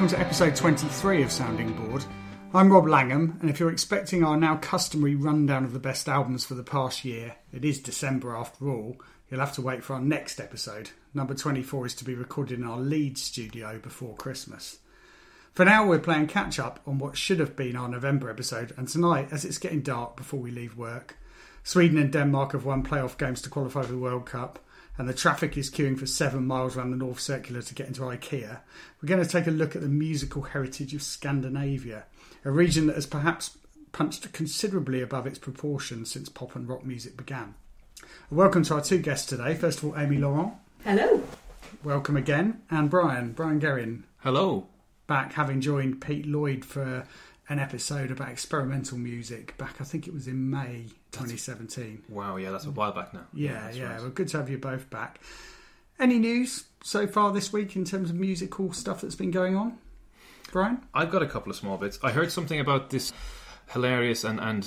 welcome to episode 23 of Sounding Bored. I'm Rob Langham, and if you're expecting our now customary rundown of the best albums for the past year, it is December after all, you'll have to wait for our next episode. Number 24 is to be recorded in our Leeds studio before Christmas. For now, we're playing catch up on what should have been our November episode, and tonight, as it's getting dark before we leave work, Sweden and Denmark have won playoff games to qualify for the World Cup, and the traffic is queuing for seven miles around the North Circular to get into IKEA. We're going to take a look at the musical heritage of Scandinavia, a region that has perhaps punched considerably above its proportions since pop and rock music began. Welcome to our two guests today. First of all, Amy Laurens. Hello. Welcome again. And Brian, Brian Guerin, Hello. back having joined Pete Lloyd for an episode about experimental music back, I think it was in May 2017. Wow, yeah, that's a while back now. Yeah, that's yeah. right. Well, good to have you both back. Any news so far this week in terms of musical stuff that's been going on? Brian? I've got a couple of small bits. I heard something about this hilarious and, and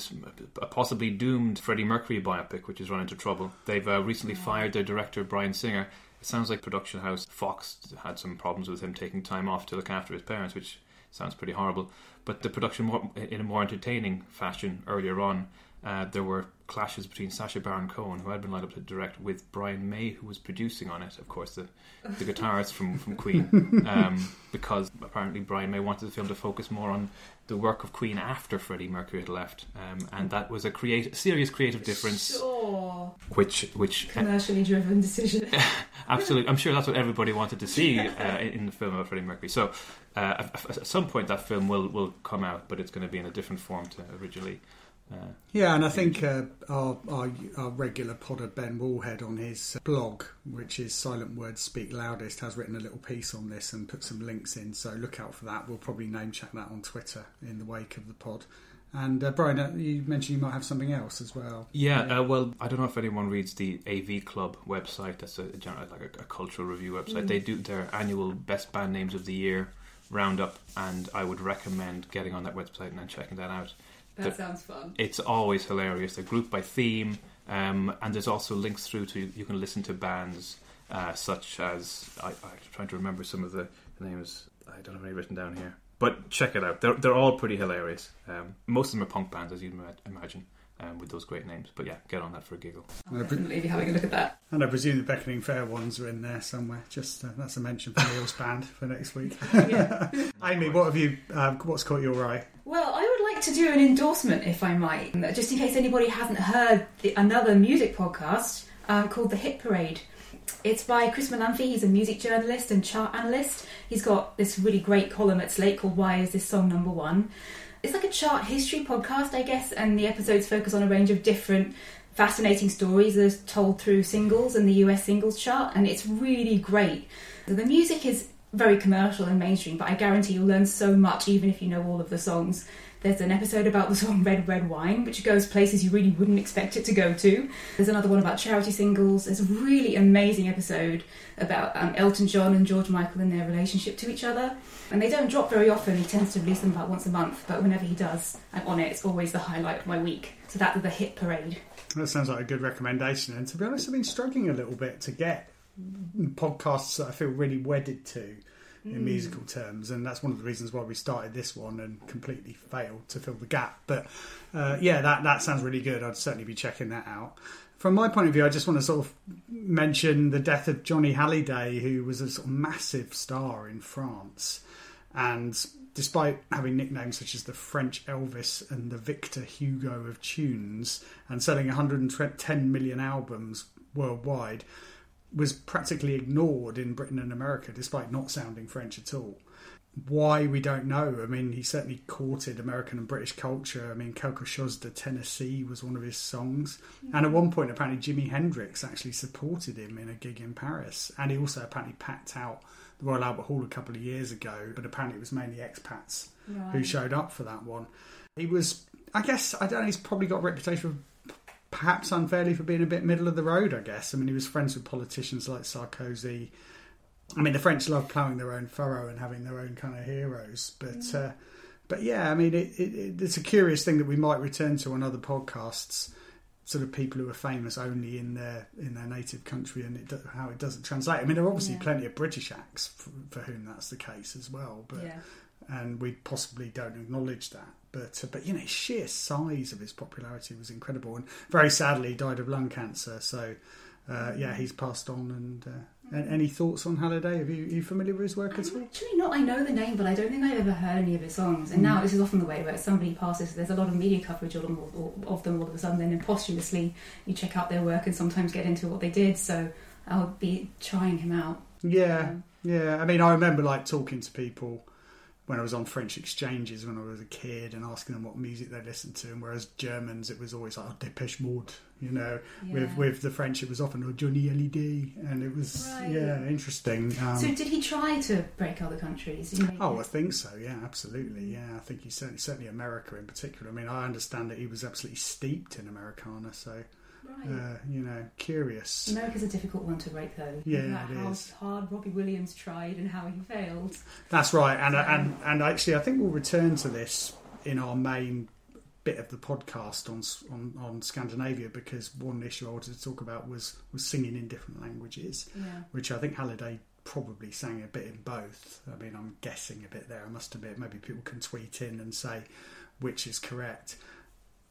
possibly doomed Freddie Mercury biopic, which has run into trouble. They've uh, recently fired their director, Bryan Singer. It sounds like production house Fox had some problems with him taking time off to look after his parents, which sounds pretty horrible. But the production, more, in a more entertaining fashion earlier on, uh, there were clashes between Sacha Baron Cohen, who had been lined up to direct, with Brian May, who was producing on it. Of course, the the guitarist from from Queen, um, because apparently Brian May wanted the film to focus more on the work of Queen after Freddie Mercury had left, um, and that was a create serious creative difference, Sure. which which Commercially driven decision. Absolutely, I'm sure that's what everybody wanted to see uh, in in the film about Freddie Mercury. So, uh, at, at some point, that film will will come out, but it's going to be in a different form to originally. Uh, Yeah, and I think uh, our, our our regular podder Ben Woolhead on his blog, which is Silent Words Speak Loudest, has written a little piece on this and put some links in. So look out for that. We'll probably name check that on Twitter in the wake of the pod. And uh, Brian, uh, you mentioned you might have something else as well. yeah, uh, well, I don't know if anyone reads the AV Club website. That's a, general like a, a cultural review website. They do their annual best band names of the year roundup, and I would recommend getting on that website and then checking that out. That sounds fun. it's always hilarious. They're grouped by theme, um, and there's also links through to you can listen to bands uh, such as I, I'm trying to remember some of the, the names. I don't have any written down here, but check it out. They're they're all pretty hilarious. Um, most of them are punk bands, as you'd imagine, um, with those great names. But yeah, get on that for a giggle. I'll definitely be having a look at that. And I presume the Beckoning Fair ones are in there somewhere. Just uh, that's a mention for Neil's band for next week. Amy, what have you? Um, what's caught your eye? Well, I would like to do an endorsement, if I might, just in case anybody hasn't heard the, another music podcast um, called The Hit Parade. It's by Chris Molanphy. He's a music journalist and chart analyst. He's got this really great column at Slate called "Why Is This Song Number One." It's like a chart history podcast, I guess, and the episodes focus on a range of different fascinating stories as told through singles and the US singles chart, and it's really great. So the music is very commercial and mainstream, but I guarantee you'll learn so much even if you know all of the songs. There's an episode about the song Red Red Wine, which goes places you really wouldn't expect it to go to. There's another one about charity singles. There's a really amazing episode about um, Elton John and George Michael and their relationship to each other. And they don't drop very often. He tends to release them about once a month, but whenever he does, I'm on it. It's always the highlight of my week. So that's the hit parade. That sounds like a good recommendation. And to be honest, I've been struggling a little bit to get podcasts that I feel really wedded to in musical terms, and that's one of the reasons why we started this one and completely failed to fill the gap. But uh, yeah, that that sounds really good. I'd certainly be checking that out. From my point of view, I just want to sort of mention the death of Johnny Hallyday, who was a sort of massive star in France, and despite having nicknames such as the French Elvis and the Victor Hugo of tunes, and selling 110 million albums worldwide, was practically ignored in Britain and America, despite not sounding French at all. Why we don't know. I mean, he certainly courted American and British culture. I mean, Quelque chose de Tennessee was one of his songs, mm. and at one point, apparently, Jimi Hendrix actually supported him in a gig in Paris, and he also apparently packed out the Royal Albert Hall a couple of years ago. But apparently, it was mainly expats who showed up for that one. He was, I guess, I don't know. He's probably got a reputation for perhaps unfairly for being a bit middle of the road. I guess. I mean, he was friends with politicians like Sarkozy. I mean, the French love ploughing their own furrow and having their own kind of heroes, but uh, but yeah, I mean, it, it, it, it's a curious thing that we might return to on other podcasts. sort of people who are famous only in their in their native country and it, how it doesn't translate. I mean, there are obviously Yeah. plenty of British acts for, for whom that's the case as well, but yeah. and we possibly don't acknowledge that. But uh, but you know, sheer size of his popularity was incredible, and very sadly he died of lung cancer. So uh, yeah, he's passed on. And uh, any thoughts on Hallyday? Have you are you familiar with his work at I'm all? actually not. I know the name, but I don't think I've ever heard any of his songs. And Mm. now this is often the way where somebody passes. There's a lot of media coverage of them, all, of them all of a sudden. Then posthumously, you check out their work and sometimes get into what they did. So I'll be trying him out. Yeah, Um, yeah. I mean, I remember like talking to people when I was on French exchanges when I was a kid and asking them what music they listened to, and whereas Germans it was always like oh, Depeche Mode, you know. With yeah. with the French it was often oh, Johnny Hallyday, and it was Right. yeah interesting. Um, so did he try to break other countries? Oh, I think so. Yeah, absolutely. Yeah, I think he certainly certainly America in particular. I mean, I understand that he was absolutely steeped in Americana. So, right. uh, you know, curious. America's a difficult one to break, though. Yeah, Think about it how is. hard Robbie Williams tried and how he failed. That's right. And So- and and actually, I think we'll return to this in our main bit of the podcast on on on Scandinavia because one issue I wanted to talk about was was singing in different languages, Yeah. which I think Hallyday probably sang a bit in both. I mean, I'm guessing a bit there. I must admit, maybe people can tweet in and say which is correct.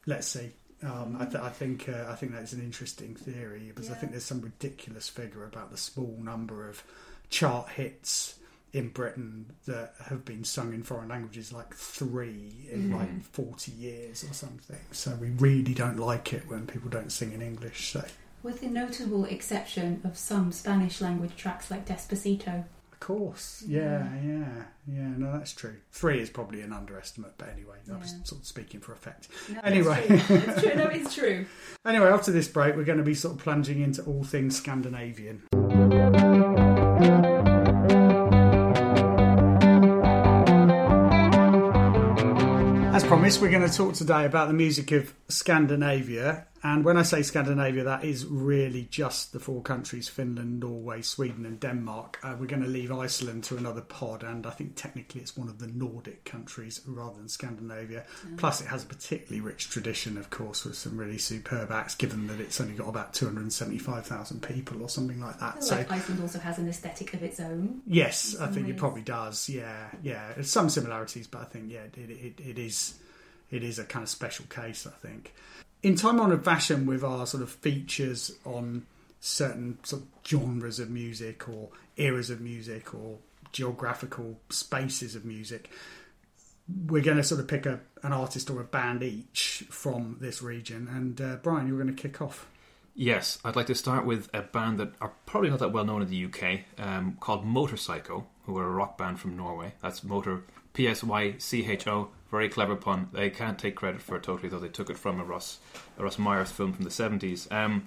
Let's see. Um, I, th- I think uh, I think that's an interesting theory because I think there's some ridiculous figure about the small number of chart hits in Britain that have been sung in foreign languages, like three in Mhm. like 40 years or something. So we really don't like it when people don't sing in English. So With the notable exception of some Spanish language tracks like Despacito. Of course, yeah, yeah, yeah. No, that's true. Three is probably an underestimate, but anyway, I was sort of speaking for effect. No, Anyway. it's true. it's true. No, it's true. Anyway, after this break, we're going to be sort of plunging into all things Scandinavian. As promised, we're going to talk today about the music of Scandinavia. And when I say Scandinavia, that is really just the four countries Finland, Norway, Sweden, and Denmark. Uh, we're going to leave Iceland to another pod, and I think technically it's one of the Nordic countries rather than Scandinavia. Plus, it has a particularly rich tradition, of course, with some really superb acts, given that it's only got about 275,000 people or something like that. So, like Iceland also has an aesthetic of its own. yes, I think it probably does. Yeah, yeah. There's some similarities, but I think, yeah, it, it, it is it is a kind of special case, I think. In time honoured fashion, with our sort of features on certain sort of genres of music or eras of music or geographical spaces of music, we're going to sort of pick a, an artist or a band each from this region. And uh, Brian, you're going to kick off. Yes, I'd like to start with a band that are probably not that well known in the UK, um, called Motorpsycho, who are a rock band from Norway. That's Motor P S Y C H O. Very clever pun. They can't take credit for it totally, though they took it from a Russ a Russ Meyer's film from the seventies. Um,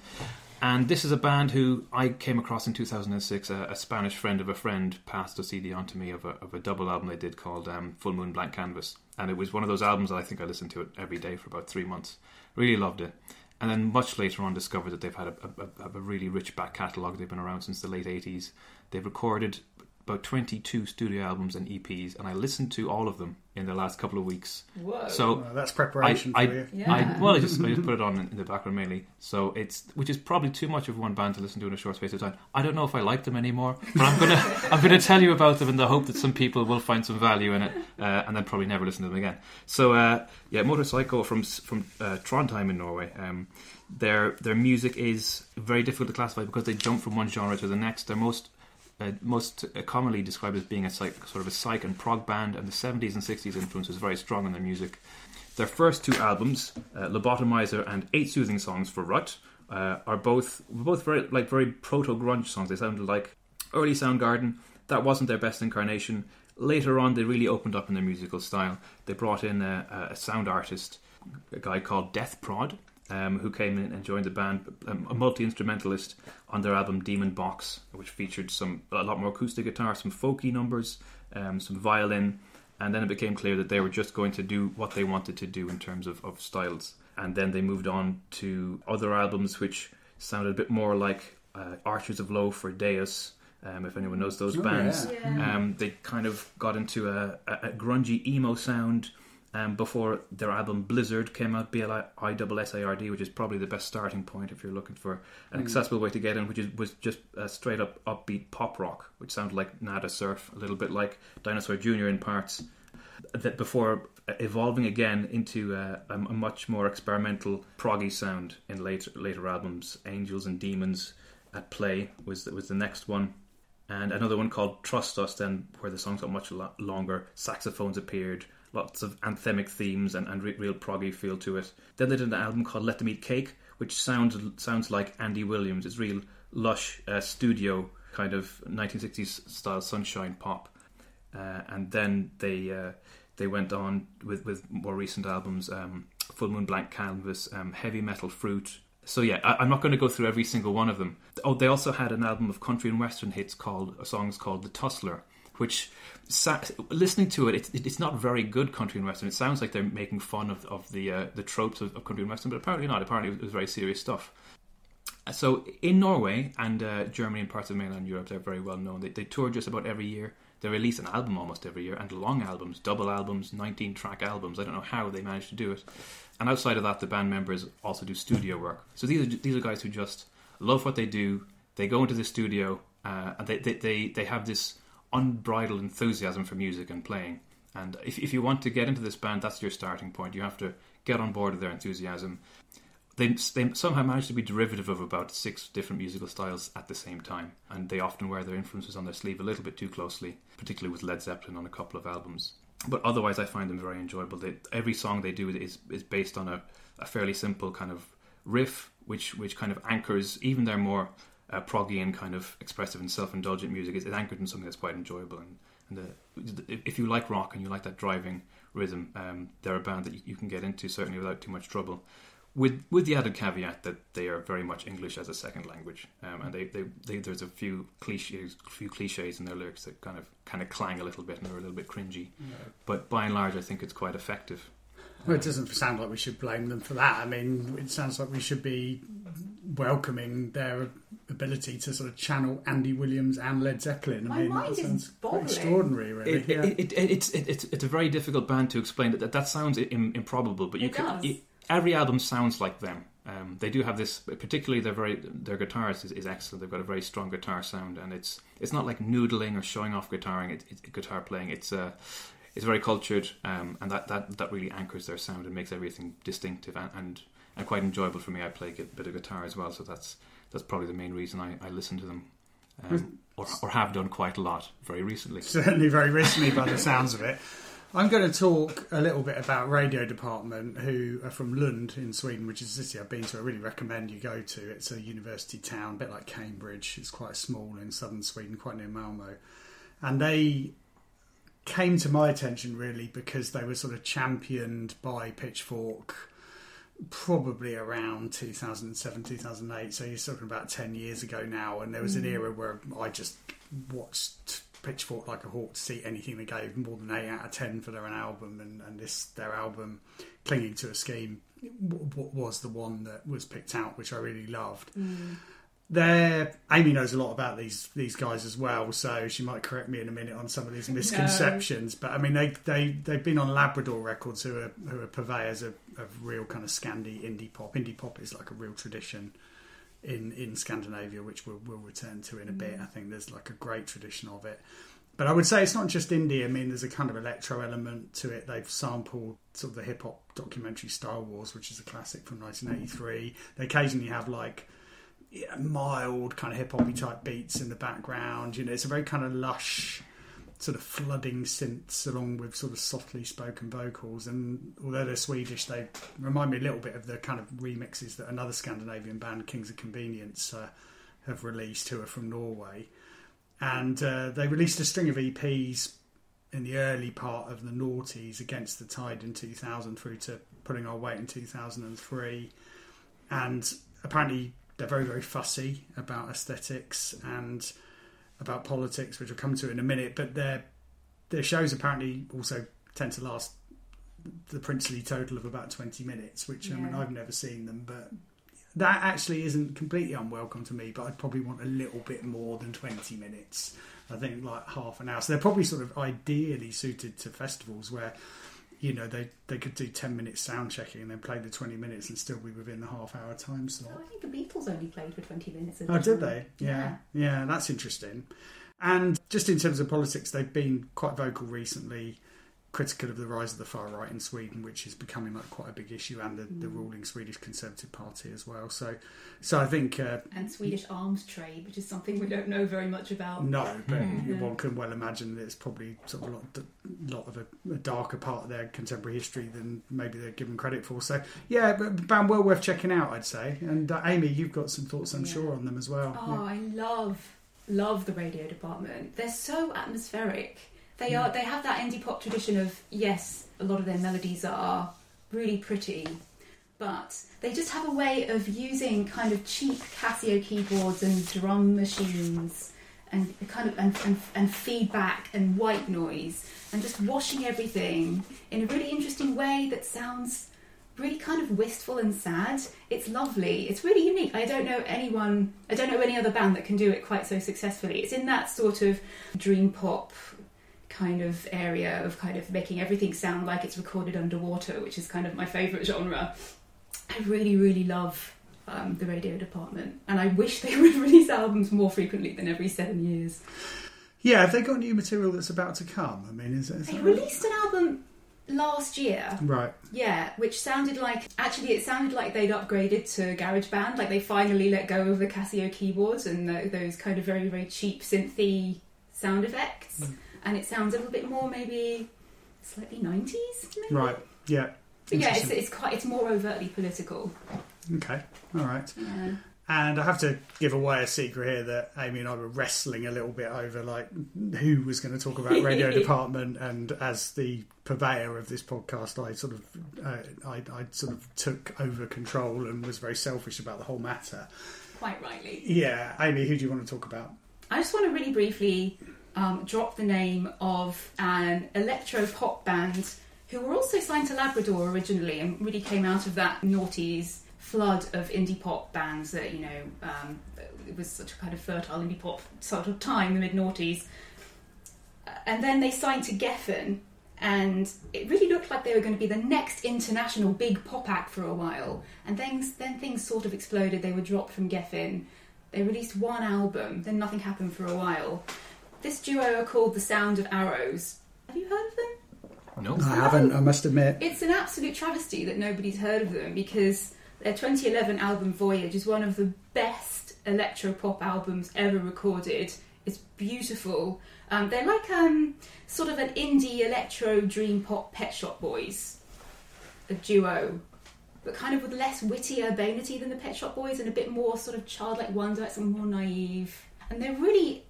and this is a band who I came across in 2006. A, a Spanish friend of a friend passed a CD on to me of a, of a double album they did called um, Full Moon Blank Canvas. And it was one of those albums that I think I listened to it every day for about three months. Really loved it. And then much later on discovered that they've had a, a really rich back catalogue. They've been around since the late 80s. They've recorded about 22 studio albums and EPs, and I listened to all of them in the last couple of weeks. Whoa. So Well, that's preparation I- for you. yeah. I, well, I just, I just put it on in the background mainly. So it's which is probably too much of one band to listen to in a short space of time. I don't know if I like them anymore, but I'm gonna I'm gonna tell you about them in the hope that some people will find some value in it, uh, and then probably never listen to them again. So uh, yeah, Motorpsycho from from uh, Trondheim in Norway. Um, their their music is very difficult to classify because they jump from one genre to the next. They're most uh, most commonly described as being a psych, sort of a psych and prog band, and the 70s and 60s influence is very strong in their music. Their first two albums, uh, Lobotomizer and Eight Soothing Songs for Rut, uh, are both both very like very proto grunge songs. They sounded like early Soundgarden. That wasn't their best incarnation. Later on, they really opened up in their musical style. They brought in a, a sound artist, a guy called Death Prod, um, who came in and joined the band, um, a multi instrumentalist on their album Demon Box, which featured some a lot more acoustic guitar, some folky numbers, um, some violin, and then it became clear that they were just going to do what they wanted to do in terms of, of styles. And then they moved on to other albums which sounded a bit more like uh, Archers of Loaf for Deus, um, if anyone knows those Oh, bands. yeah. Yeah. Um, they kind of got into a, a, a grungy emo sound, um, before their album Blissard came out, B L I double S A R D, which is probably the best starting point if you're looking for an accessible way to get in, which is, was just a straight up upbeat pop rock, which sounded like Nada Surf, a little bit like Dinosaur Jr. in parts. That before evolving again into a, a much more experimental proggy sound in later later albums, Angels and Demons at Play was was the next one and another one called Trust Us, then where the songs got much lo- longer, saxophones appeared, lots of anthemic themes and, and re- real proggy feel to it. Then they did an album called Let Them Eat Cake, which sounds sounds like Andy Williams. It's real lush uh, studio kind of 1960s style sunshine pop. Uh, and then they uh, they went on with, with more recent albums, um, Full Moon Blank Canvas, um, Heavy Metal Fruit, so yeah, I, am not going to go through every single one of them. Oh, they also had an album of country and western hits called songs called "The Tussler," which listening to it, it, it's not very good country and western. It sounds like they're making fun of, of the uh, the tropes of, of, country and western, but apparently not. Apparently, it was very serious stuff. So in Norway and uh, Germany and parts of mainland Europe, they're very well known. They, they tour just about every year. They release an album almost every year, and long albums, double albums, 19 track albums. I don't know how they manage to do it. And outside of that, the band members also do studio work. So these are these are guys who just love what they do. They go into the studio uh, and they, they, they, they have this unbridled enthusiasm for music and playing. And if, if you want to get into this band, that's your starting point. You have to get on board with their enthusiasm. They, they somehow manage to be derivative of about six different musical styles at the same time, and they often wear their influences on their sleeve a little bit too closely, particularly with Led Zeppelin on a couple of albums but otherwise, I find them very enjoyable. They, every song they do is is based on a, a fairly simple kind of riff, which which kind of anchors even their more uh, proggy and kind of expressive and self indulgent music. It's, anchored in something that's quite enjoyable. And, and the, if you like rock and you like that driving rhythm, um, they're a band that you, you can get into certainly without too much trouble with with the added caveat that they are very much English as a second language, um, and they, they, they, there's a few cliches, few cliches in their lyrics that kind of kind of clang a little bit and are a little bit cringy. Yeah. But by and large, I think it's quite effective. Well, it doesn't sound like we should blame them for that. I mean, it sounds like we should be welcoming their ability to sort of channel Andy Williams and Led Zeppelin. I My mean, mind that sounds quite extraordinary, really. It, yeah. it, it, it's, it's, it's a very difficult band to explain. That that sounds improbable, but you can every album sounds like them. Um, they do have this, particularly their very their guitarist is, is, excellent. They've got a very strong guitar sound, and it's it's not like noodling or showing off guitaring. It, it's guitar playing. It's uh, it's very cultured, um, and that, that that really anchors their sound and makes everything distinctive and, and, and quite enjoyable for me. I play a bit of guitar as well, so that's that's probably the main reason I, I listen to them. Um, or, or have done quite a lot very recently. Certainly, very recently, by the sounds of it. I'm going to talk a little bit about Radio Department, who are from Lund in Sweden, which is a city I've been to. I really recommend you go to. It's a university town, a bit like Cambridge. It's quite small in southern Sweden, quite near Malmo. And they came to my attention really because they were sort of championed by Pitchfork probably around 2007 2008 so you're talking about 10 years ago now and there was an mm. era where i just watched Pitchfork like a hawk to see anything they gave more than eight out of ten for their album, and, and this their album, clinging to a scheme, w- was the one that was picked out, which I really loved. Mm. There, Amy knows a lot about these these guys as well, so she might correct me in a minute on some of these misconceptions. No. But I mean, they they they've been on Labrador Records, who are who are purveyors of, of real kind of Scandi indie pop. Indie pop is like a real tradition in in Scandinavia, which we'll, we'll return to in a bit. Mm. I think there's like a great tradition of it. But I would say it's not just indie. I mean, there's a kind of electro element to it. They've sampled sort of the hip hop documentary Style Wars, which is a classic from 1983. They occasionally have like mild kind of hip hoppy type beats in the background. You know, it's a very kind of lush sort of flooding synths along with sort of softly spoken vocals. And although they're Swedish, they remind me a little bit of the kind of remixes that another Scandinavian band, Kings of Convenience, uh, have released, who are from Norway. And uh, they released a string of EPs in the early part of the noughties against the tide in 2000 through to pulling our weight in 2003. And apparently, they're very, very fussy about aesthetics and about politics, which we'll come to in a minute. But their their shows apparently also tend to last the princely total of about twenty minutes, which yeah. I mean I've never seen them, but that actually isn't completely unwelcome to me. But I'd probably want a little bit more than twenty minutes. I think like half an hour. So they're probably sort of ideally suited to festivals where you know they they could do ten minutes sound checking and then play the twenty minutes and still be within the half hour time slot. Oh, I think the Beatles only played for 20 minutes. Oh, did they? Yeah. yeah, that's interesting. And just in terms of politics, they've been quite vocal recently, critical of the rise of the far right in Sweden, which is becoming like quite a big issue, and the, the ruling Swedish Conservative Party as well. So, so I think uh, And Swedish arms trade, which is something we don't know very much about. no, but Hmm. one can well imagine that it's probably sort of a lot, lot of a, a darker part of their contemporary history than maybe they're given credit for. So, yeah, but band well worth checking out, I'd say. And uh, Amy, you've got some thoughts, I'm Yeah. sure, on them as well. Oh, I love love the radio department. They're so atmospheric. They are. They have that indie pop tradition of yes, a lot of their melodies are really pretty, but they just have a way of using kind of cheap Casio keyboards and drum machines and kind of and, and, and feedback and white noise and just washing everything in a really interesting way that sounds really kind of wistful and sad. It's lovely. It's really unique. I don't know anyone, I don't know any other band that can do it quite so successfully. It's in that sort of dream pop kind of area of kind of making everything sound like it's recorded underwater, which is kind of my favourite genre. I really, really love um, the radio department, and I wish they would release albums more frequently than every seven years. Yeah, have they got new material that's about to come? I mean, is, is They that right? released an album last year Right. Yeah, which sounded like actually it sounded like they'd upgraded to GarageBand, like they finally let go of the Casio keyboards and the, those kind of very very cheap synthy sound effects, Mm. And it sounds a little bit more maybe slightly nineties, maybe. Right. Yeah. But yeah, it's, it's quite it's more overtly political. Okay. All right. Yeah. And I have to give away a secret here that Amy and I were wrestling a little bit over like who was going to talk about radio department, and as the purveyor of this podcast, I sort of uh, I, I sort of took over control and was very selfish about the whole matter. Quite rightly. Yeah, Amy, who do you want to talk about? I just want to really briefly um, drop the name of an electro pop band who were also signed to Labrador originally and really came out of that noughties flood of indie pop bands that, you know, um, it was such a kind of fertile indie pop sort of time, the mid noughties. And then they signed to Geffen, and it really looked like they were going to be the next international big pop act for a while. And then, then things sort of exploded. They were dropped from Geffen. They released one album, then nothing happened for a while. This duo are called The Sound of Arrows. Have you heard of them? No. I haven't. I must admit. It's an absolute travesty that nobody's heard of them because their 2011 album Voyage is one of the best electro pop albums ever recorded. It's beautiful. Um, they're like um, sort of an indie electro dream pop Pet Shop Boys, a duo, but kind of with less witty urbanity than the Pet Shop Boys and a bit more sort of childlike wonder, like some more naive. And they're really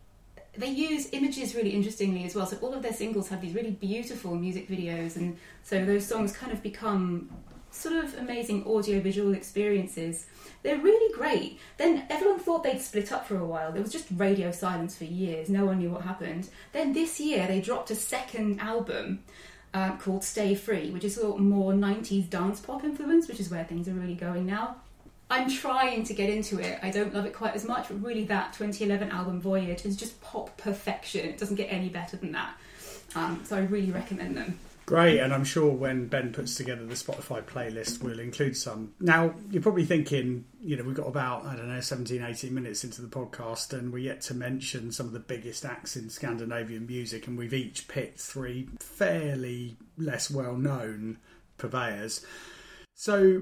they use images really interestingly as well. So all of their singles have these really beautiful music videos, and so those songs kind of become sort of amazing audio-visual experiences. They're really great. Then everyone thought they'd split up for a while. There was just radio silence for years. No one knew what happened. Then this year they dropped a second album. Uh, called Stay Free, which is sort of more 90s dance pop influence, which is where things are really going now. I'm trying to get into it. I don't love it quite as much, but really that 2011 album Voyage is just pop perfection. It doesn't get any better than that. Um, so I really recommend them. Great, and I'm sure when Ben puts together the Spotify playlist, we'll include some. Now, you're probably thinking, you know, we've got about, I don't know, 17, 18 minutes into the podcast, and we're yet to mention some of the biggest acts in Scandinavian music, and we've each picked three fairly less well known purveyors. So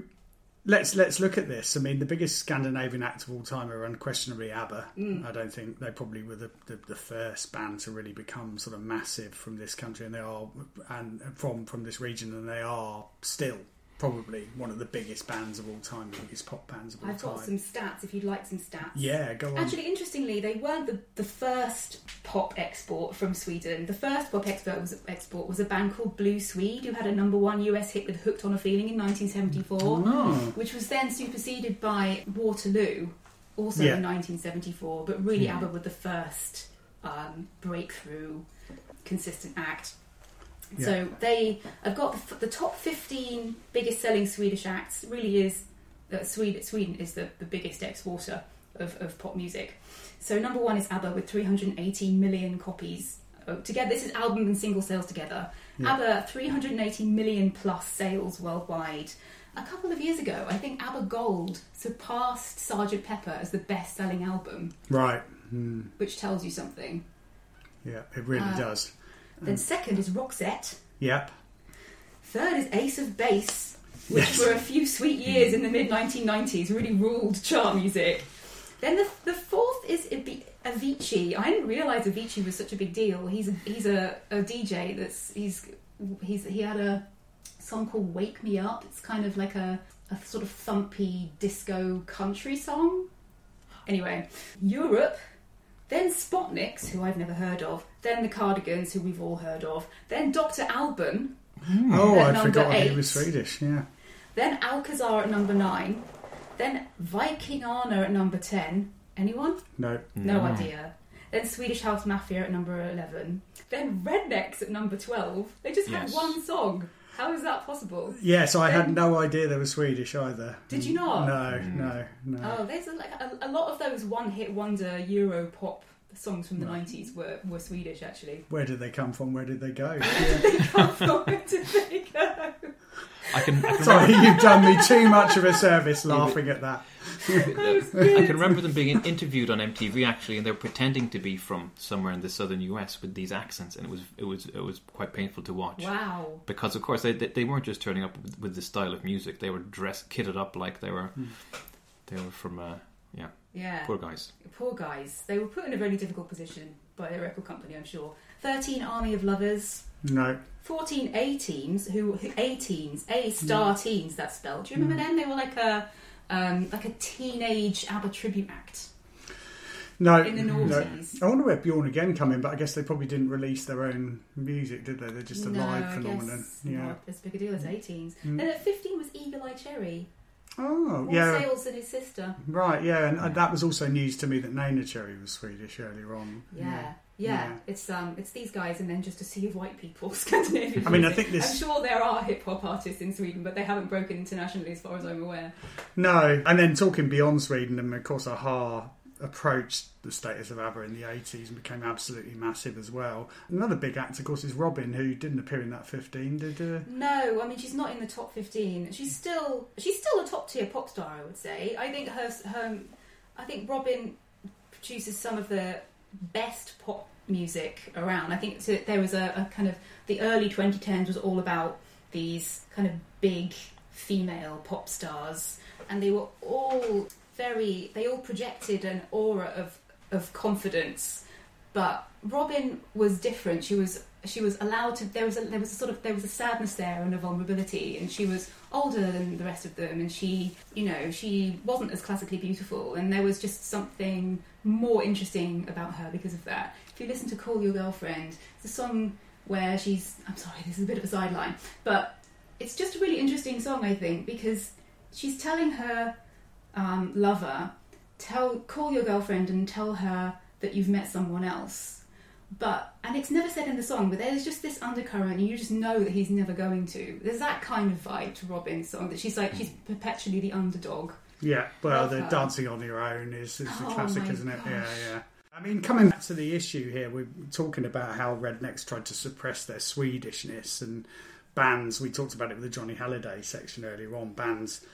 let's let's look at this. I mean, the biggest Scandinavian act of all time are unquestionably ABBA. Mm. I don't think they probably were the, the, the first band to really become sort of massive from this country, and they are and from from this region, and they are still probably one of the biggest bands of all time, the biggest pop bands of all I've time. got some stats if you'd like some stats. Yeah, go on. Actually, interestingly, they weren't the, the first pop export from Sweden. The first pop export was, export was a band called Blue Swede, who had a number one US hit with Hooked on a Feeling in 1974, Oh. which was then superseded by Waterloo, also Yeah. in 1974. But really, Hmm. ABBA were the first um, breakthrough consistent act. Yeah. So they, I've got the, the top 15 biggest selling Swedish acts. Really is that Sweden, Sweden is the, the biggest exporter of, of pop music. So number one is ABBA with 318 million copies oh, together. This is album and single sales together. Yeah. ABBA 380 million plus sales worldwide. A couple of years ago, I think ABBA Gold surpassed Sgt. Pepper as the best-selling album, Right. Mm, which tells you something. yeah, it really Uh, does. Then mm. second is Roxette. Yep. Third is Ace of Base, which Yes. for a few sweet mm. years in the mid 1990s really ruled chart music. Then the, the fourth is Avicii. I didn't realise Avicii was such a big deal. He's a, he's a, a DJ that's he's he's he had a song called Wake Me Up. It's kind of like a, a sort of thumpy disco country song. Anyway, Europe, then Spotnicks, who I've never heard of, then the Cardigans, who we've all heard of, then Dr. Alban, hmm. Oh, I'd number forgotten he was Swedish. Yeah. then Alcazar at number nine, then Vikingarna at number 10. Anyone? No. No hmm. idea. Then Swedish House Mafia at number 11. Then Rednex at number 12. They just had one song. How is that possible? Yeah, so I had no idea they were Swedish either. Did you not? No, hmm. no, no. Oh, there's a, like a, a lot of those one-hit wonder Euro pop songs from the 90s were, were Swedish actually. Where did they come from? Where did they go? Where did they go? I can, I can Sorry, you've done me too much of a service laughing at that. I can remember them being interviewed on MTV actually, and they were pretending to be from somewhere in the southern US with these accents, and it was it was it was quite painful to watch. Wow. Because of course they they, they weren't just turning up with, with this style of music; they were dressed kitted up like they were hmm. they were from uh, yeah Yeah. poor guys. Poor guys. They were put in a very difficult position by a record company, I'm sure. 13 Army of Lovers. No. 14 A teens, who, who A teens, A star hmm. teens, that's spelled. Do you remember hmm. them? They were like a um, like a teenage ABBA tribute act No. in the no. noughties. I wonder where Bjorn again come in, but I guess they probably didn't release their own music, did they? They're just a no, live I phenomenon. guess Yeah. not as big a deal as A teens. Mm. Then at 15 was Eagle Eye Cherry. Oh, More yeah. sales than his sister. Right, yeah, and uh, that was also news to me that Neneh Cherry was Swedish earlier on. Yeah. Yeah. Yeah. it's um, it's these guys, and then just a sea of white people, Scandinavian. I mean, I think this. I'm sure there are hip hop artists in Sweden, but they haven't broken internationally, as far as I'm aware. No, and then talking beyond Sweden, and of course, Aha approached the status of ABBA in the 80s and became absolutely massive as well. Another big act, of course, is Robyn, who didn't appear in that 15, did uh, No, I mean she's not in the top fifteen. She's still she's still a top tier pop star, I would say. I think her her I think Robyn produces some of the best pop music around. I think there was a, a kind of the early 2010s was all about these kind of big female pop stars, and they were all very they all projected an aura of of confidence but Robyn was different. She was she was allowed to. There was a there was a sort of there was a sadness there and a vulnerability, and she was older than the rest of them, and she you know she wasn't as classically beautiful, and there was just something more interesting about her because of that. If you listen to "Call Your Girlfriend," it's a song where she's. I'm sorry, this is a bit of a sideline, but it's just a really interesting song, I think, because she's telling her um, lover, tell call your girlfriend and tell her that you've met someone else. But and it's never said in the song, but there's just this undercurrent, and you just know that he's never going to. There's that kind of vibe to Robyn's song that she's like she's perpetually the underdog. Yeah, well, Love the her. Dancing on Your Own is, is Oh a classic, my isn't it? Yeah, gosh. yeah. I mean, coming back to the issue here, we're talking about how Rednex tried to suppress their Swedishness and bands. We talked about it with the Johnny Hallyday section earlier on. Bands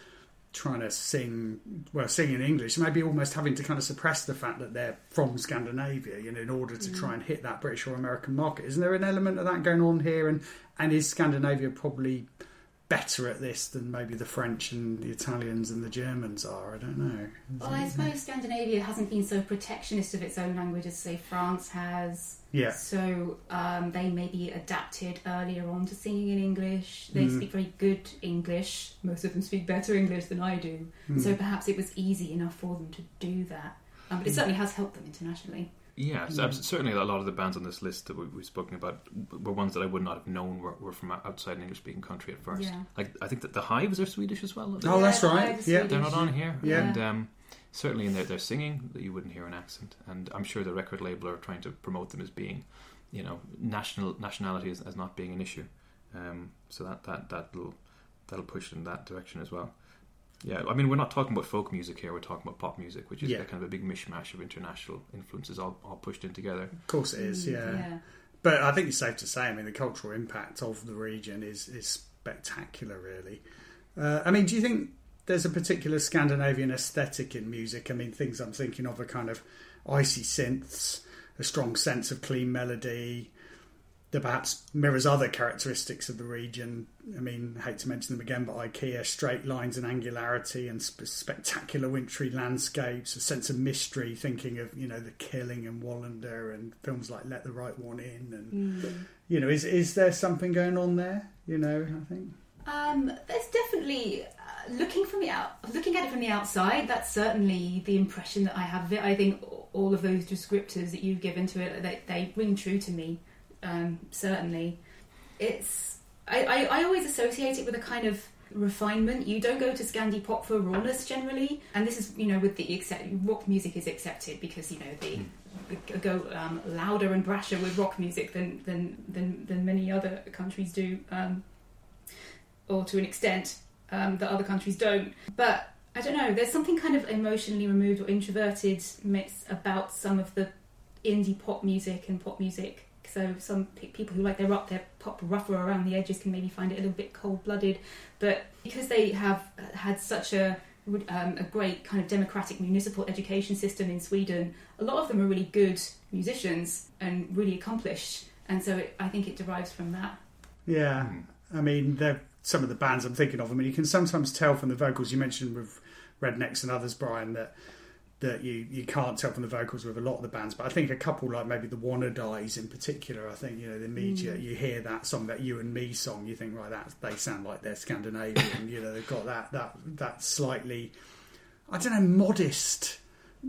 trying to sing, well, sing in English, maybe almost having to kind of suppress the fact that they're from Scandinavia, you know, in order to try mm. and hit that British or American market. Isn't there an element of that going on here? And and is Scandinavia probably better at this than maybe the French and the Italians and the Germans are? I don't know. Well, I suppose Scandinavia hasn't been so protectionist of its own language as say France has. Yeah. So um, they maybe adapted earlier on to singing in English. They Mm. speak very good English. Most of them speak better English than I do. Mm. So perhaps it was easy enough for them to do that. Um, but it certainly has helped them internationally. Yeah, certainly a lot of the bands on this list that we, we've spoken about were ones that I would not have known were, were from outside an English speaking country at first. Yeah. Like I think that the Hives are Swedish as well. Oh, that's right. Hives Yeah. They're not on here. Yeah. And um, certainly in their, their singing, that you wouldn't hear an accent. And I'm sure the record label are trying to promote them as being, you know, national nationality as, as not being an issue. Um, so that that that'll that'll push in that direction as well. Yeah, I mean, we're not talking about folk music here. We're talking about pop music, which is Yeah. kind of a big mishmash of international influences all, all pushed in together. Of course it is, Mm, yeah. but I think it's safe to say, I mean, the cultural impact of the region is is spectacular, really. Uh, I mean, do you think there's a particular Scandinavian aesthetic in music? I mean, things I'm thinking of are kind of icy synths, a strong sense of clean melody, that perhaps mirrors other characteristics of the region. I mean, I hate to mention them again, but IKEA, straight lines and angularity, and sp- spectacular wintry landscapes, a sense of mystery, thinking of you know the Killing and Wallander and films like Let the Right One In, and Mm. you know, is is there something going on there? You know, I think. Um, there's definitely uh, looking from the out, looking at it from the outside. That's certainly the impression that I have of it. I think all of those descriptors that you've given to it, they, they ring true to me. Um, certainly, it's. I, I, I always associate it with a kind of refinement. You don't go to Scandi pop for rawness generally, and this is you know with the accept, rock music is accepted because you know the. Go um, louder and brasher with rock music than than than, than many other countries do. Um, or to an extent um, that other countries don't. But I don't know. There's something kind of emotionally removed or introverted mix about some of the indie pop music and pop music. So some pe- people who like their rock, their pop rougher around the edges can maybe find it a little bit cold blooded. But because they have had such a um, a great kind of democratic municipal education system in Sweden, a lot of them are really good musicians and really accomplished. And so it, I think it derives from that. Yeah, I mean, they're some of the bands I'm thinking of. I mean, you can sometimes tell from the vocals. You mentioned with Rednex and others, Brian, that that you, you can't tell from the vocals with a lot of the bands. But I think a couple like maybe the Wannadies in particular. I think you know the immediate you hear that song, that You and Me song, you think right, that they sound like they're Scandinavian. you know, they've got that that that slightly, I don't know, modest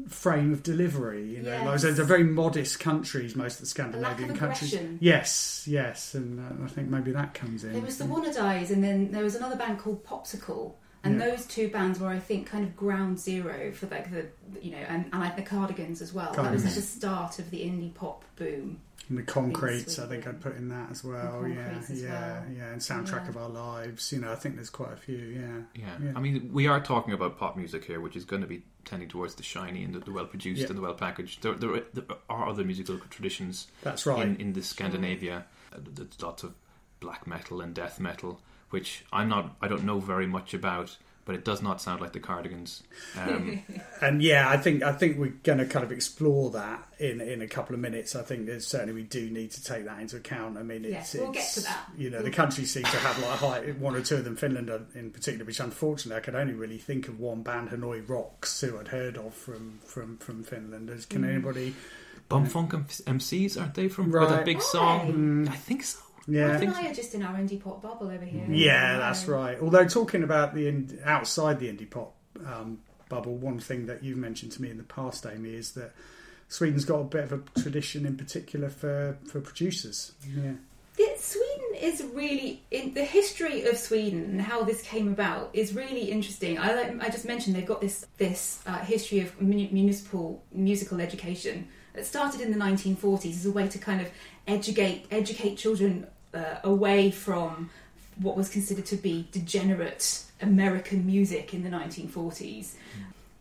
frame of delivery. You know, Yes. like, they're very modest countries. Most of the Scandinavian lack of countries. Yes, yes, and uh, I think maybe that comes in. There was the Wannadies, and then there was another band called Popsicle, and Yeah. those two bands were, I think, kind of ground zero for like the you know, and, and like the Cardigans as well. That was like the start of the indie pop boom. And the concretes, I think I'd put in that as well. Yeah, as yeah, well. yeah. And soundtrack Yeah. of our lives. You know, I think there's quite a few. Yeah, Yeah. Yeah. I mean, we are talking about pop music here, which is going to be tending towards the shiny and the, the well produced Yeah. and the well packaged. There, there, there are other musical traditions that's right. in, in the Scandinavia. Uh, There's lots of black metal and death metal, which I'm not, I don't know very much about, but it does not sound like the Cardigans. Um, and yeah, I think I think we're going to kind of explore that in in a couple of minutes. I think there's certainly we do need to take that into account. I mean, it's, Yes, we'll get it's- to that. You know, We'll- the countries seem to have like high, one or two of them, Finland in particular, which unfortunately I could only really think of one band, Hanoi Rocks, who I'd heard of from from from Finland. Can Mm. anybody? Bomfunk M- MCs, aren't they from or that Right. big song? they? I think so. Yeah, I think I are just in our indie pop bubble over here. Yeah, that's right. Although talking about the ind- outside the indie pop um, bubble, one thing that you've mentioned to me in the past, Amy, is that Sweden's got a bit of a tradition in particular for, for producers. Yeah, Yeah, Sweden is really in the history of Sweden and how this came about is really interesting. I I just mentioned they've got this this uh, history of muni- municipal musical education. It started in the 1940s as a way to kind of educate educate children uh, away from what was considered to be degenerate American music in the 1940s.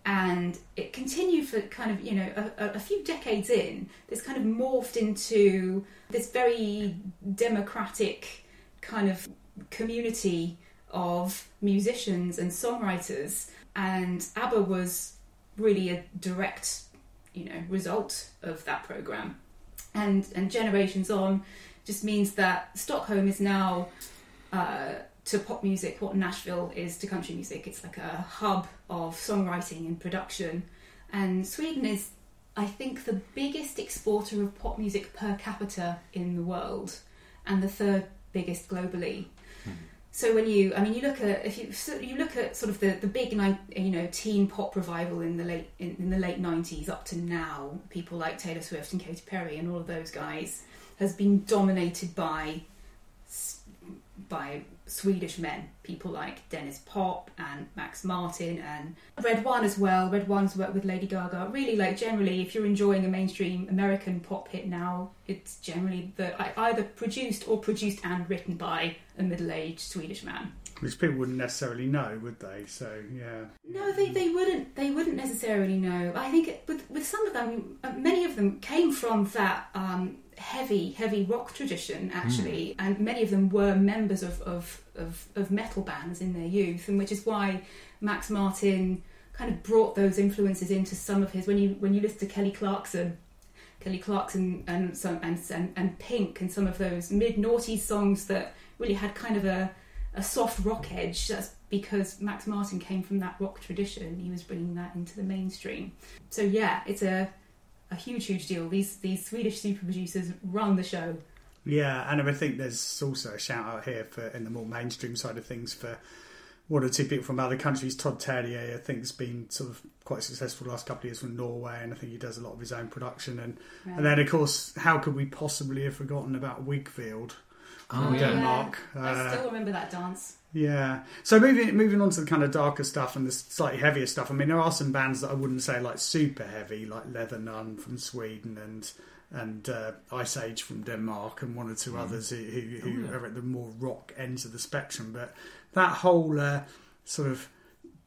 And it continued for kind of, you know, a, a- a few decades in, this kind of morphed into this very democratic kind of community of musicians and songwriters. And ABBA was really a direct, you know, result of that program. And, and generations on just means that Stockholm is now uh, to pop music what Nashville is to country music. It's like a hub of songwriting and production. And Sweden is, I think, the biggest exporter of pop music per capita in the world and the third biggest globally. So when you, I mean, you look at if you you look at sort of the the big you know teen pop revival in the late in, in the late nineties up to now, people like Taylor Swift and Katy Perry and all of those guys has been dominated by by Swedish men, people like Denniz Pop and Max Martin and Red One as well. Red One's worked with Lady Gaga. Really, like generally, if you're enjoying a mainstream American pop hit now, it's generally the I- either produced or produced and written by a middle-aged Swedish man. Which people wouldn't necessarily know, would they? So yeah. No, they, they wouldn't. They wouldn't necessarily know. I think it, with with some of them, uh, many of them came from that um, heavy, heavy rock tradition hmm. actually, and many of them were members of, of of of metal bands in their youth, and which is why Max Martin kind of brought those influences into some of his. When you when you listen to Kelly Clarkson, Kelly Clarkson and some and and, and Pink and some of those mid noughties songs that really had kind of a a soft rock edge. That's because Max Martin came from that rock tradition. He was bringing that into the mainstream. So yeah, it's a a huge, huge deal. These these Swedish super producers run the show. Yeah, and I think there's also a shout out here for in the more mainstream side of things for one or two people from other countries. Todd Terje, I think, has been sort of quite successful the last couple of years from Norway, and I think he does a lot of his own production. And Right. and then, of course, how could we possibly have forgotten about Whigfield? Oh, yeah. Denmark. I Uh, still remember that dance. Yeah. So moving moving on to the kind of darker stuff and the slightly heavier stuff. I mean, there are some bands that I wouldn't say like super heavy, like Leather Nun from Sweden and and uh, Ice Age from Denmark, and one or two others who, who, who Oh, yeah. are at the more rock ends of the spectrum. But that whole uh, sort of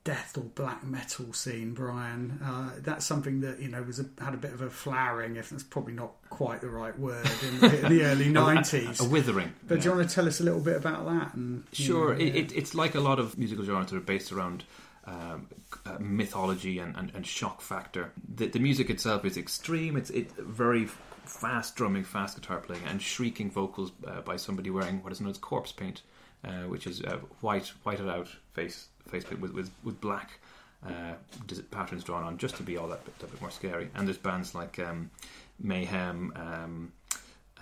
death or black metal scene, Brian, uh, that's something that you know was a, had a bit of a flowering, if that's probably not quite the right word, in the, the early nineties. A withering. But do you want to tell us a little bit about that? And Sure, know, it, yeah. it, it's like a lot of musical genres that are based around um, uh, mythology and, and, and shock factor. The, the music itself is extreme. It's it very fast drumming, fast guitar playing, and shrieking vocals uh, by somebody wearing what is known as corpse paint, uh, which is uh, white whited out face face paint with with, with black. Uh, patterns drawn on just to be all that bit, bit more scary. And there's bands like um, Mayhem, um,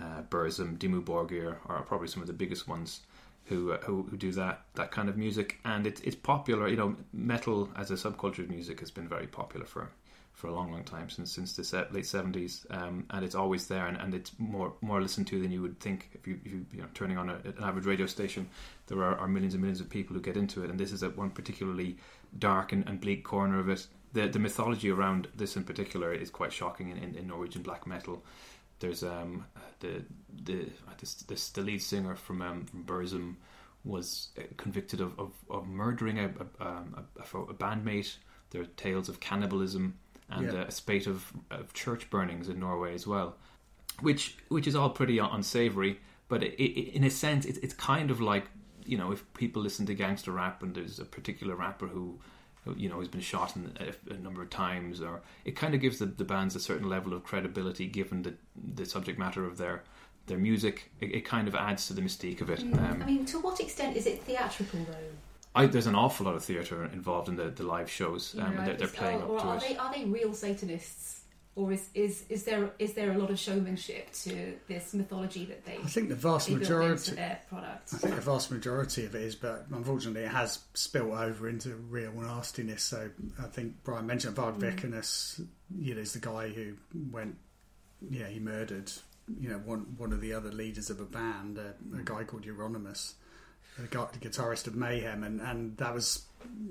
uh, Burzum, Dimmu Borgir are probably some of the biggest ones who, uh, who who do that that kind of music, and it's it's popular. You know, metal as a subculture of music has been very popular for for a long, long time since since the late seventies, um, and it's always there, and, and it's more more listened to than you would think if you if you, you know turning on a, an average radio station. There are, are millions and millions of people who get into it, and this is at one particularly dark and, and bleak corner of it. The the mythology around this in particular is quite shocking in, in, in Norwegian black metal. There's um the the this, this the lead singer from um, from Burzum was uh, convicted of, of, of murdering a a, um, a, a bandmate. There are tales of cannibalism and Yeah. uh, a spate of, of church burnings in Norway as well, which which is all pretty unsavory. But it, it, in a sense, it's it's kind of like you know if people listen to gangster rap and there's a particular rapper who. who, You know, has been shot in a, a number of times, or it kind of gives the, the bands a certain level of credibility, given the the subject matter of their their music. It, it kind of adds to the mystique of it. Mm, Um, I mean, to what extent is it theatrical though? I, there's an awful lot of theatre involved in the, the live shows, You um, know, and they're, they're playing or, or up to are it. they are they real Satanists, or is, is is there is there a lot of showmanship to this mythology that they I think the vast they build majority. their product? I think the vast majority of it is, but unfortunately, it has spilt over into real nastiness. So I think Brian mentioned Varg Mm. Vikernes, you know, is the guy who went, yeah, he murdered, you know, one one of the other leaders of a band, a, a guy called Euronymous, the, guitarist of Mayhem, and and that was,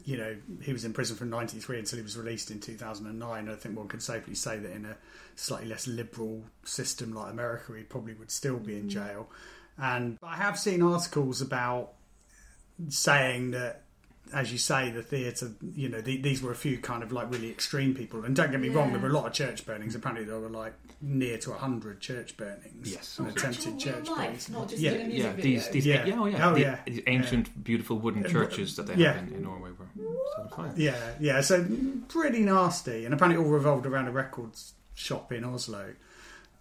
you know, he was in prison from '93 until he was released in 2009. I think one could safely say that in a slightly less liberal system like America, he probably would still be in mm-hmm. jail. And I have seen articles about saying that, as you say, the theatre, you know, the, these were a few kind of like really extreme people. And don't get me wrong, there were a lot of church burnings. Apparently, there were like near to 100 church burnings. Yes. and attempted church life, burnings. not just Yeah. in a music yeah, video. these, these Yeah. yeah, oh yeah, Oh, the, yeah. these ancient, beautiful wooden churches that they yeah. have in, in Norway were set on fire. Yeah, yeah. So pretty nasty, and apparently all revolved around a records shop in Oslo.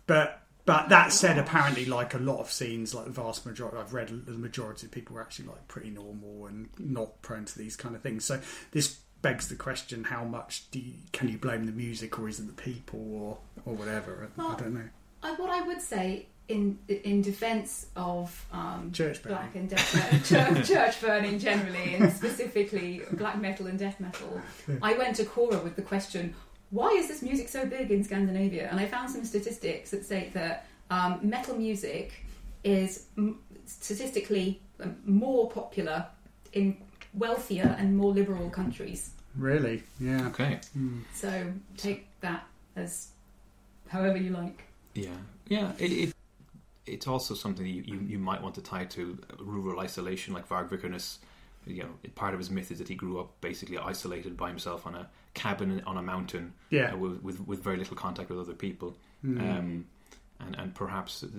But but that said, apparently, like a lot of scenes, like the vast majority, I've read the majority of people were actually like pretty normal and not prone to these kind of things. So this begs the question: How much do you, can you blame the music, or is it the people, or or whatever? I, I don't know. I, what I would say in in defence of um, Church burning. black and death metal, church, church burning generally, and specifically black metal and death metal, I went to Quora with the question, why is this music so big in Scandinavia? And I found some statistics that state that um, metal music is statistically um, more popular in wealthier and more liberal countries. Really? Yeah. Okay. Hmm. So take that as however you like. Yeah, yeah. It, it it's also something you, you, you might want to tie to rural isolation, like Varg Vikernes you know part of his myth is that he grew up basically isolated by himself on a cabin on a mountain, Yeah. uh, with, with with very little contact with other people, Mm. um, and and perhaps the,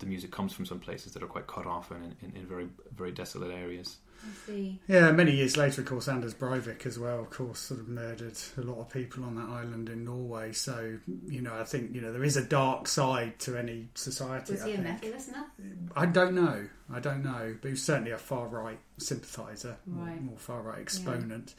the music comes from some places that are quite cut off and in, in, in very very desolate areas. I see. Yeah, many years later, of course, Anders Breivik as well, of course, sort of murdered a lot of people on that island in Norway. So, you know, I think, you know, there is a dark side to any society. Was I he a think. metal listener? I don't know. I don't know. But he was certainly a far right sympathiser, Right. more far right exponent.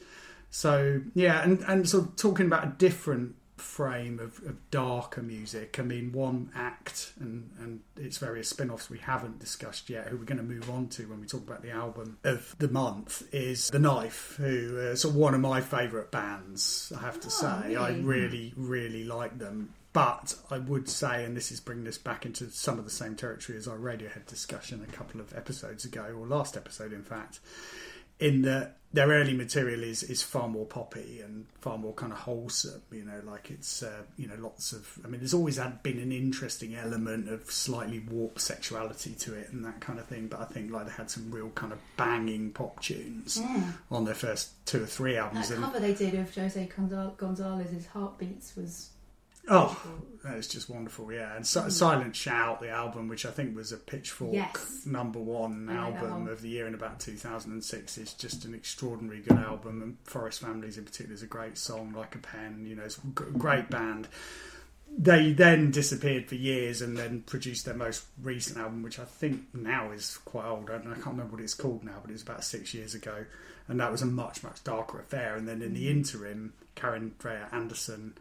So, yeah, and, and sort of talking about a different frame of, of darker music. I mean, one act and, and its various spin offs we haven't discussed yet, who we're going to move on to when we talk about the album of the month, is The Knife, who are sort of one of my favourite bands, I have to Oh, say. I really? really, really like them. But I would say, and this is bringing us back into some of the same territory as our Radiohead discussion a couple of episodes ago, or last episode, in fact, in that their early material is is far more poppy and far more kind of wholesome. You know, like it's uh, you know lots of. I mean, there's always had been an interesting element of slightly warped sexuality to it and that kind of thing. But I think like they had some real kind of banging pop tunes on their first two or three That albums. and- cover they did of Jose Gonzalez's Heartbeats was. Oh. It's just wonderful, yeah. And Si- mm. Silent Shout, the album, which I think was a Pitchfork Yes. number one I like that album of the year in about 2006, is just an extraordinary good album. And Forest Families in particular is a great song, like a pen. You know, it's a great band. They then disappeared for years and then produced their most recent album, which I think now is quite old. I, don't know, I can't remember what it's called now, but it was about six years ago. And that was a much, much darker affair. And then in the mm. interim, Karin Dreijer Andersson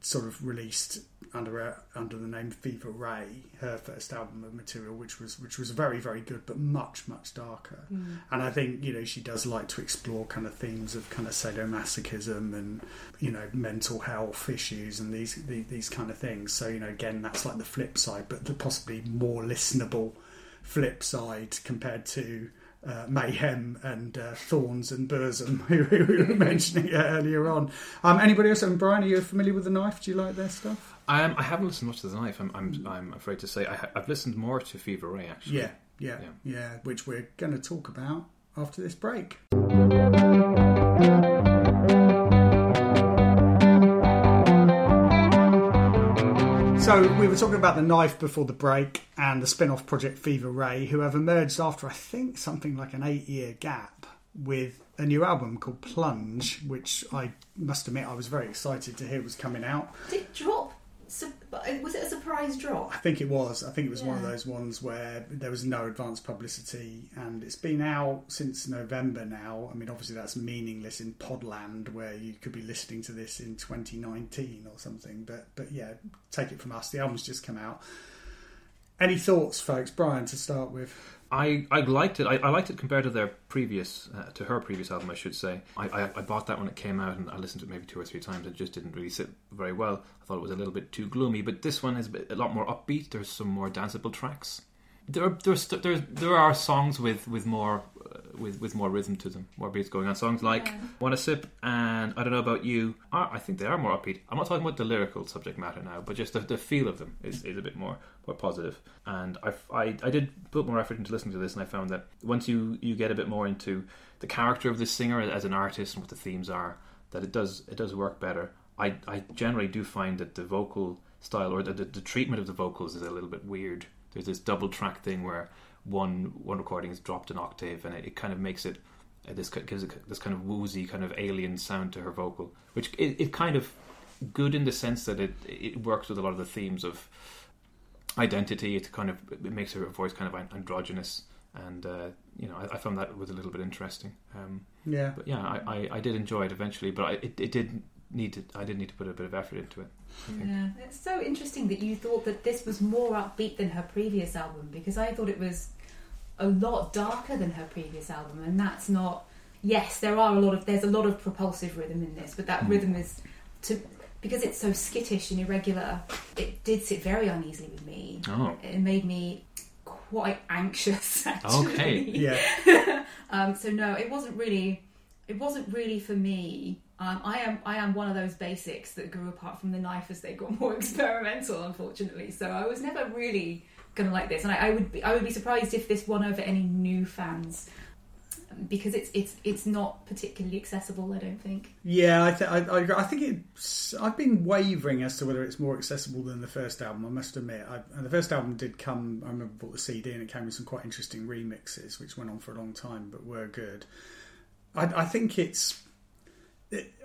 sort of released under her, under the name Fever Ray, her first album of material, which was which was very very good, but much much darker. Mm. And I think you know she does like to explore kind of themes of kind of sadomasochism and you know mental health issues and these these, these kind of things. So you know again that's like the flip side, but the possibly more listenable flip side compared to. Uh, Mayhem and uh, Thorns and Burzum, who we were mentioning earlier on. Um, anybody else? And Brian, are you familiar with the Knife? Do you like their stuff? Um, I haven't listened much to the knife. I'm I'm, I'm afraid to say I ha- I've listened more to Fever Ray actually. Yeah, yeah, yeah, which we're going to talk about after this break. So we were talking about the knife before the break and the spin-off project Fever Ray, who have emerged after I think something like an eight-year gap with a new album called Plunge, which I must admit I was very excited to hear was coming out. Did drop? Su- Was it a surprise drop? I think it was. I think it was one of those ones where there was no advance publicity, and it's been out since November now. I mean, obviously that's meaningless in Podland, where you could be listening to this in 2019 or something. But but yeah, take it from us. The album's just come out. Any thoughts, folks? Brian, to start with. I, I liked it. I, I liked it compared to their previous, uh, to her previous album, I should say. I, I, I bought that when it came out and I listened to it maybe two or three times. It just didn't really sit very well. I thought it was a little bit too gloomy. But this one is a, bit, a lot more upbeat. There's some more danceable tracks. There there's, there, there are songs with with more with with more rhythm to them, more beats going on. Songs like Yeah. "Want a Sip" and "I Don't Know About You." Are, I think they are more upbeat. I'm not talking about the lyrical subject matter now, but just the, the feel of them is, is a bit more more positive. And I, I I did put more effort into listening to this, and I found that once you you get a bit more into the character of this singer as an artist and what the themes are, that it does it does work better. I I generally do find that the vocal style or the, the, the treatment of the vocals is a little bit weird. There's this double track thing where one one recording is dropped an octave, and it, it kind of makes it uh, this gives it this kind of woozy, kind of alien sound to her vocal, which it, it kind of good in the sense that it it works with a lot of the themes of identity. It kind of it makes her voice kind of androgynous, and uh, you know I, I found that was a little bit interesting. Um, Yeah, but yeah, I, I, I did enjoy it eventually, but I, it it did need to I did need to put a bit of effort into it. Yeah, it's so interesting that you thought that this was more upbeat than her previous album because I thought it was a lot darker than her previous album, and that's not. Yes, there are a lot of there's a lot of propulsive rhythm in this, but that Hmm. rhythm is to because it's so skittish and irregular. It did sit very uneasily with me. Oh, It made me quite anxious. Actually. Okay. yeah, Um, so no, it wasn't really. It wasn't really for me. Um, I am. I am one of those basics that grew apart from the knife as they got more experimental. Unfortunately, so I was never really gonna like this, and I, I would. Be, I would be surprised if this won over any new fans. because it's it's it's not particularly accessible. I don't think. Yeah, I, th- I, I. I think it's. I've been wavering as to whether it's more accessible than the first album. I must admit, I, and the first album did come. I remember bought the CD and it came with some quite interesting remixes, which went on for a long time, but were good. I, I think it's.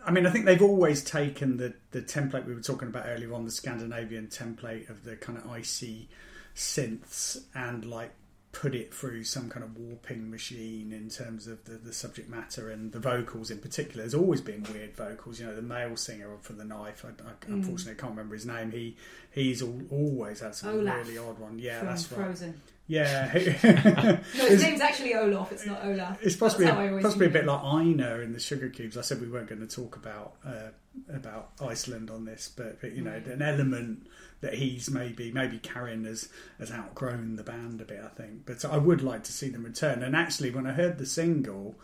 I mean, I think they've always taken the the template we were talking about earlier on, the Scandinavian template of the kind of icy synths and like put it through some kind of warping machine in terms of the, the subject matter and the vocals in particular. There's always been weird vocals. You know, the male singer for the knife. I, I Mm. unfortunately I can't remember his name. He he's al always had some Olaf really odd one. Yeah, that's right. Frozen. Yeah, No, his It's- name's actually Olaf. It's not Olaf. It's possibly That's how I always possibly a bit it. like Einar in the Sugar Cubes. I said we weren't going to talk about uh, about Iceland on this, but, but you know, Mm. an element that he's maybe maybe Karen has has outgrown the band a bit. I think, but I would like to see them return. And actually, when I heard the single,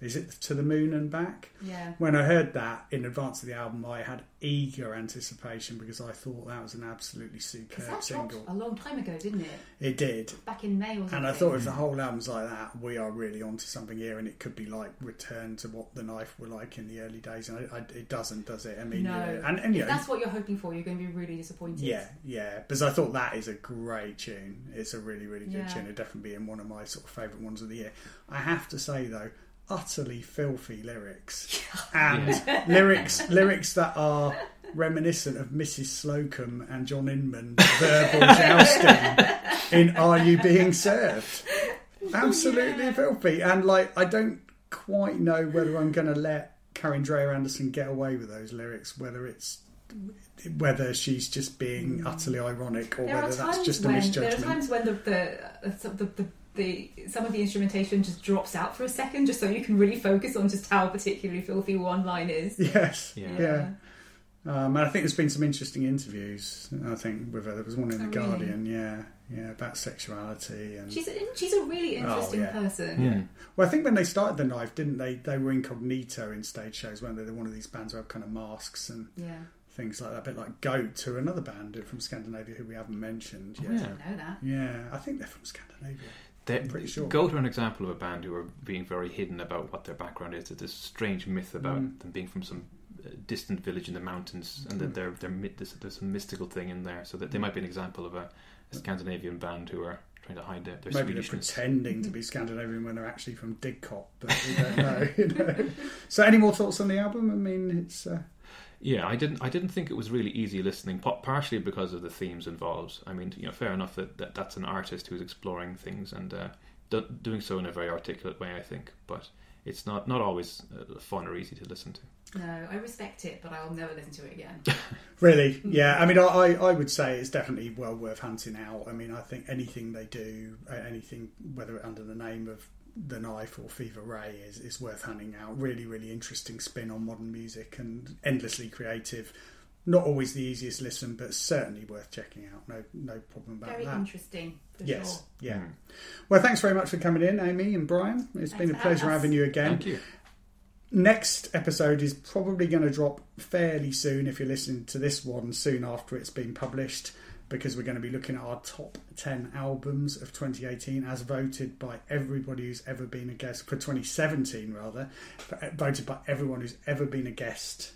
is it to the moon and back? Yeah. When I heard that in advance of the album, I had eager anticipation because I thought that was an absolutely superb that single. a long time ago, didn't it? It did. Back in May or something. And I thought if the whole album's like that, we are really onto something here, and it could be like return to what the knife were like in the early days. And I, I, it doesn't, does it? I mean, no. you know, and, and if know, that's what you're hoping for, you're going to be really disappointed. yeah, yeah. Because I thought that is a great tune. It's a really, really good Yeah. tune. It'd definitely be in one of my sort of favourite ones of the year. I have to say though, utterly filthy lyrics and lyrics lyrics that are reminiscent of Mrs. Slocombe and John Inman verbal jousting in Are You Being Served? Absolutely Yeah. filthy. And like I don't quite know whether I'm gonna let Karin Dreijer Andersson get away with those lyrics, whether it's whether she's just being mm. utterly ironic or There whether that's just a when there are times when the the, the, the the some of the instrumentation just drops out for a second, just so you can really focus on just how particularly filthy one line is. Yes. Yeah. Yeah. Um, and I think there's been some interesting interviews. I think with her. There was one in Oh, the really? Guardian. Yeah, yeah, about sexuality and. She's a, she's a really interesting Oh, yeah. person. Yeah. Well, I think when they started the knife, didn't they? They were incognito in stage shows, weren't they? They're one of these bands who have kind of masks and Yeah. things like that. A bit like Goat, to another band from Scandinavia who we haven't mentioned yet. I Yeah. didn't know that. Yeah, I think they're from Scandinavia. I'm pretty sure. Go to an example of a band who are being very hidden about what their background is. There's this strange myth about Mm. them being from some uh, distant village in the mountains, and that Mm. they're, they're there's, there's some mystical thing in there. So that they might be an example of a, a Scandinavian band who are trying to hide their, their Maybe they're pretending to be Scandinavian when they're actually from Didcot, but we don't know. you know. So, any more thoughts on the album? I mean, it's. Uh, Yeah, I didn't. I didn't think it was really easy listening. Partially because of the themes involved. I mean, you know, fair enough that, that that's an artist who's exploring things and uh, do, doing so in a very articulate way. I think, but it's not not always uh, fun or easy to listen to. No, I respect it, but I'll never listen to it again. Really? Yeah. I mean, I, I I would say it's definitely well worth hunting out. I mean, I think anything they do, uh, anything, whether under the name of The Knife or Fever Ray, is, is worth hunting out. Really, really interesting spin on modern music and endlessly creative. Not always the easiest listen, but certainly worth checking out. No, no problem about Very that. Very interesting, for Yes, sure. yeah. Mm. Well, thanks very much for coming in, Amy and Brian. It's Thanks been a pleasure us. having you again. Thank you. Next episode is probably going to drop fairly soon if you're listening to this one soon after it's been published because we're going to be looking at our top 10 albums of 2018 as voted by everybody who's ever been a guest for 2017 rather uh, voted by everyone who's ever been a guest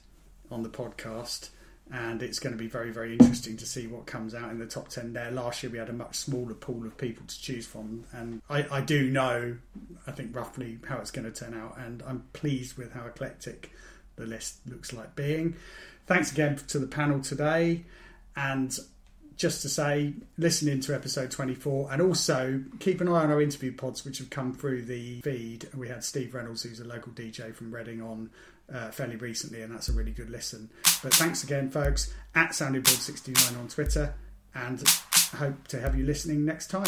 on the podcast. And it's going to be very very interesting to see what comes out in the top 10 there. Last year we had a much smaller pool of people to choose from and I, I do know I think roughly how it's going to turn out and I'm pleased with how eclectic the list looks like being. Thanks again to the panel today and just to say listen into episode 24 and also keep an eye on our interview pods which have come through the feed we had Steve Reynolds who's a local DJ from Reading on uh, fairly recently, and that's a really good listen. But thanks again, folks, at SoundingBored69 on Twitter, and hope to have you listening next time.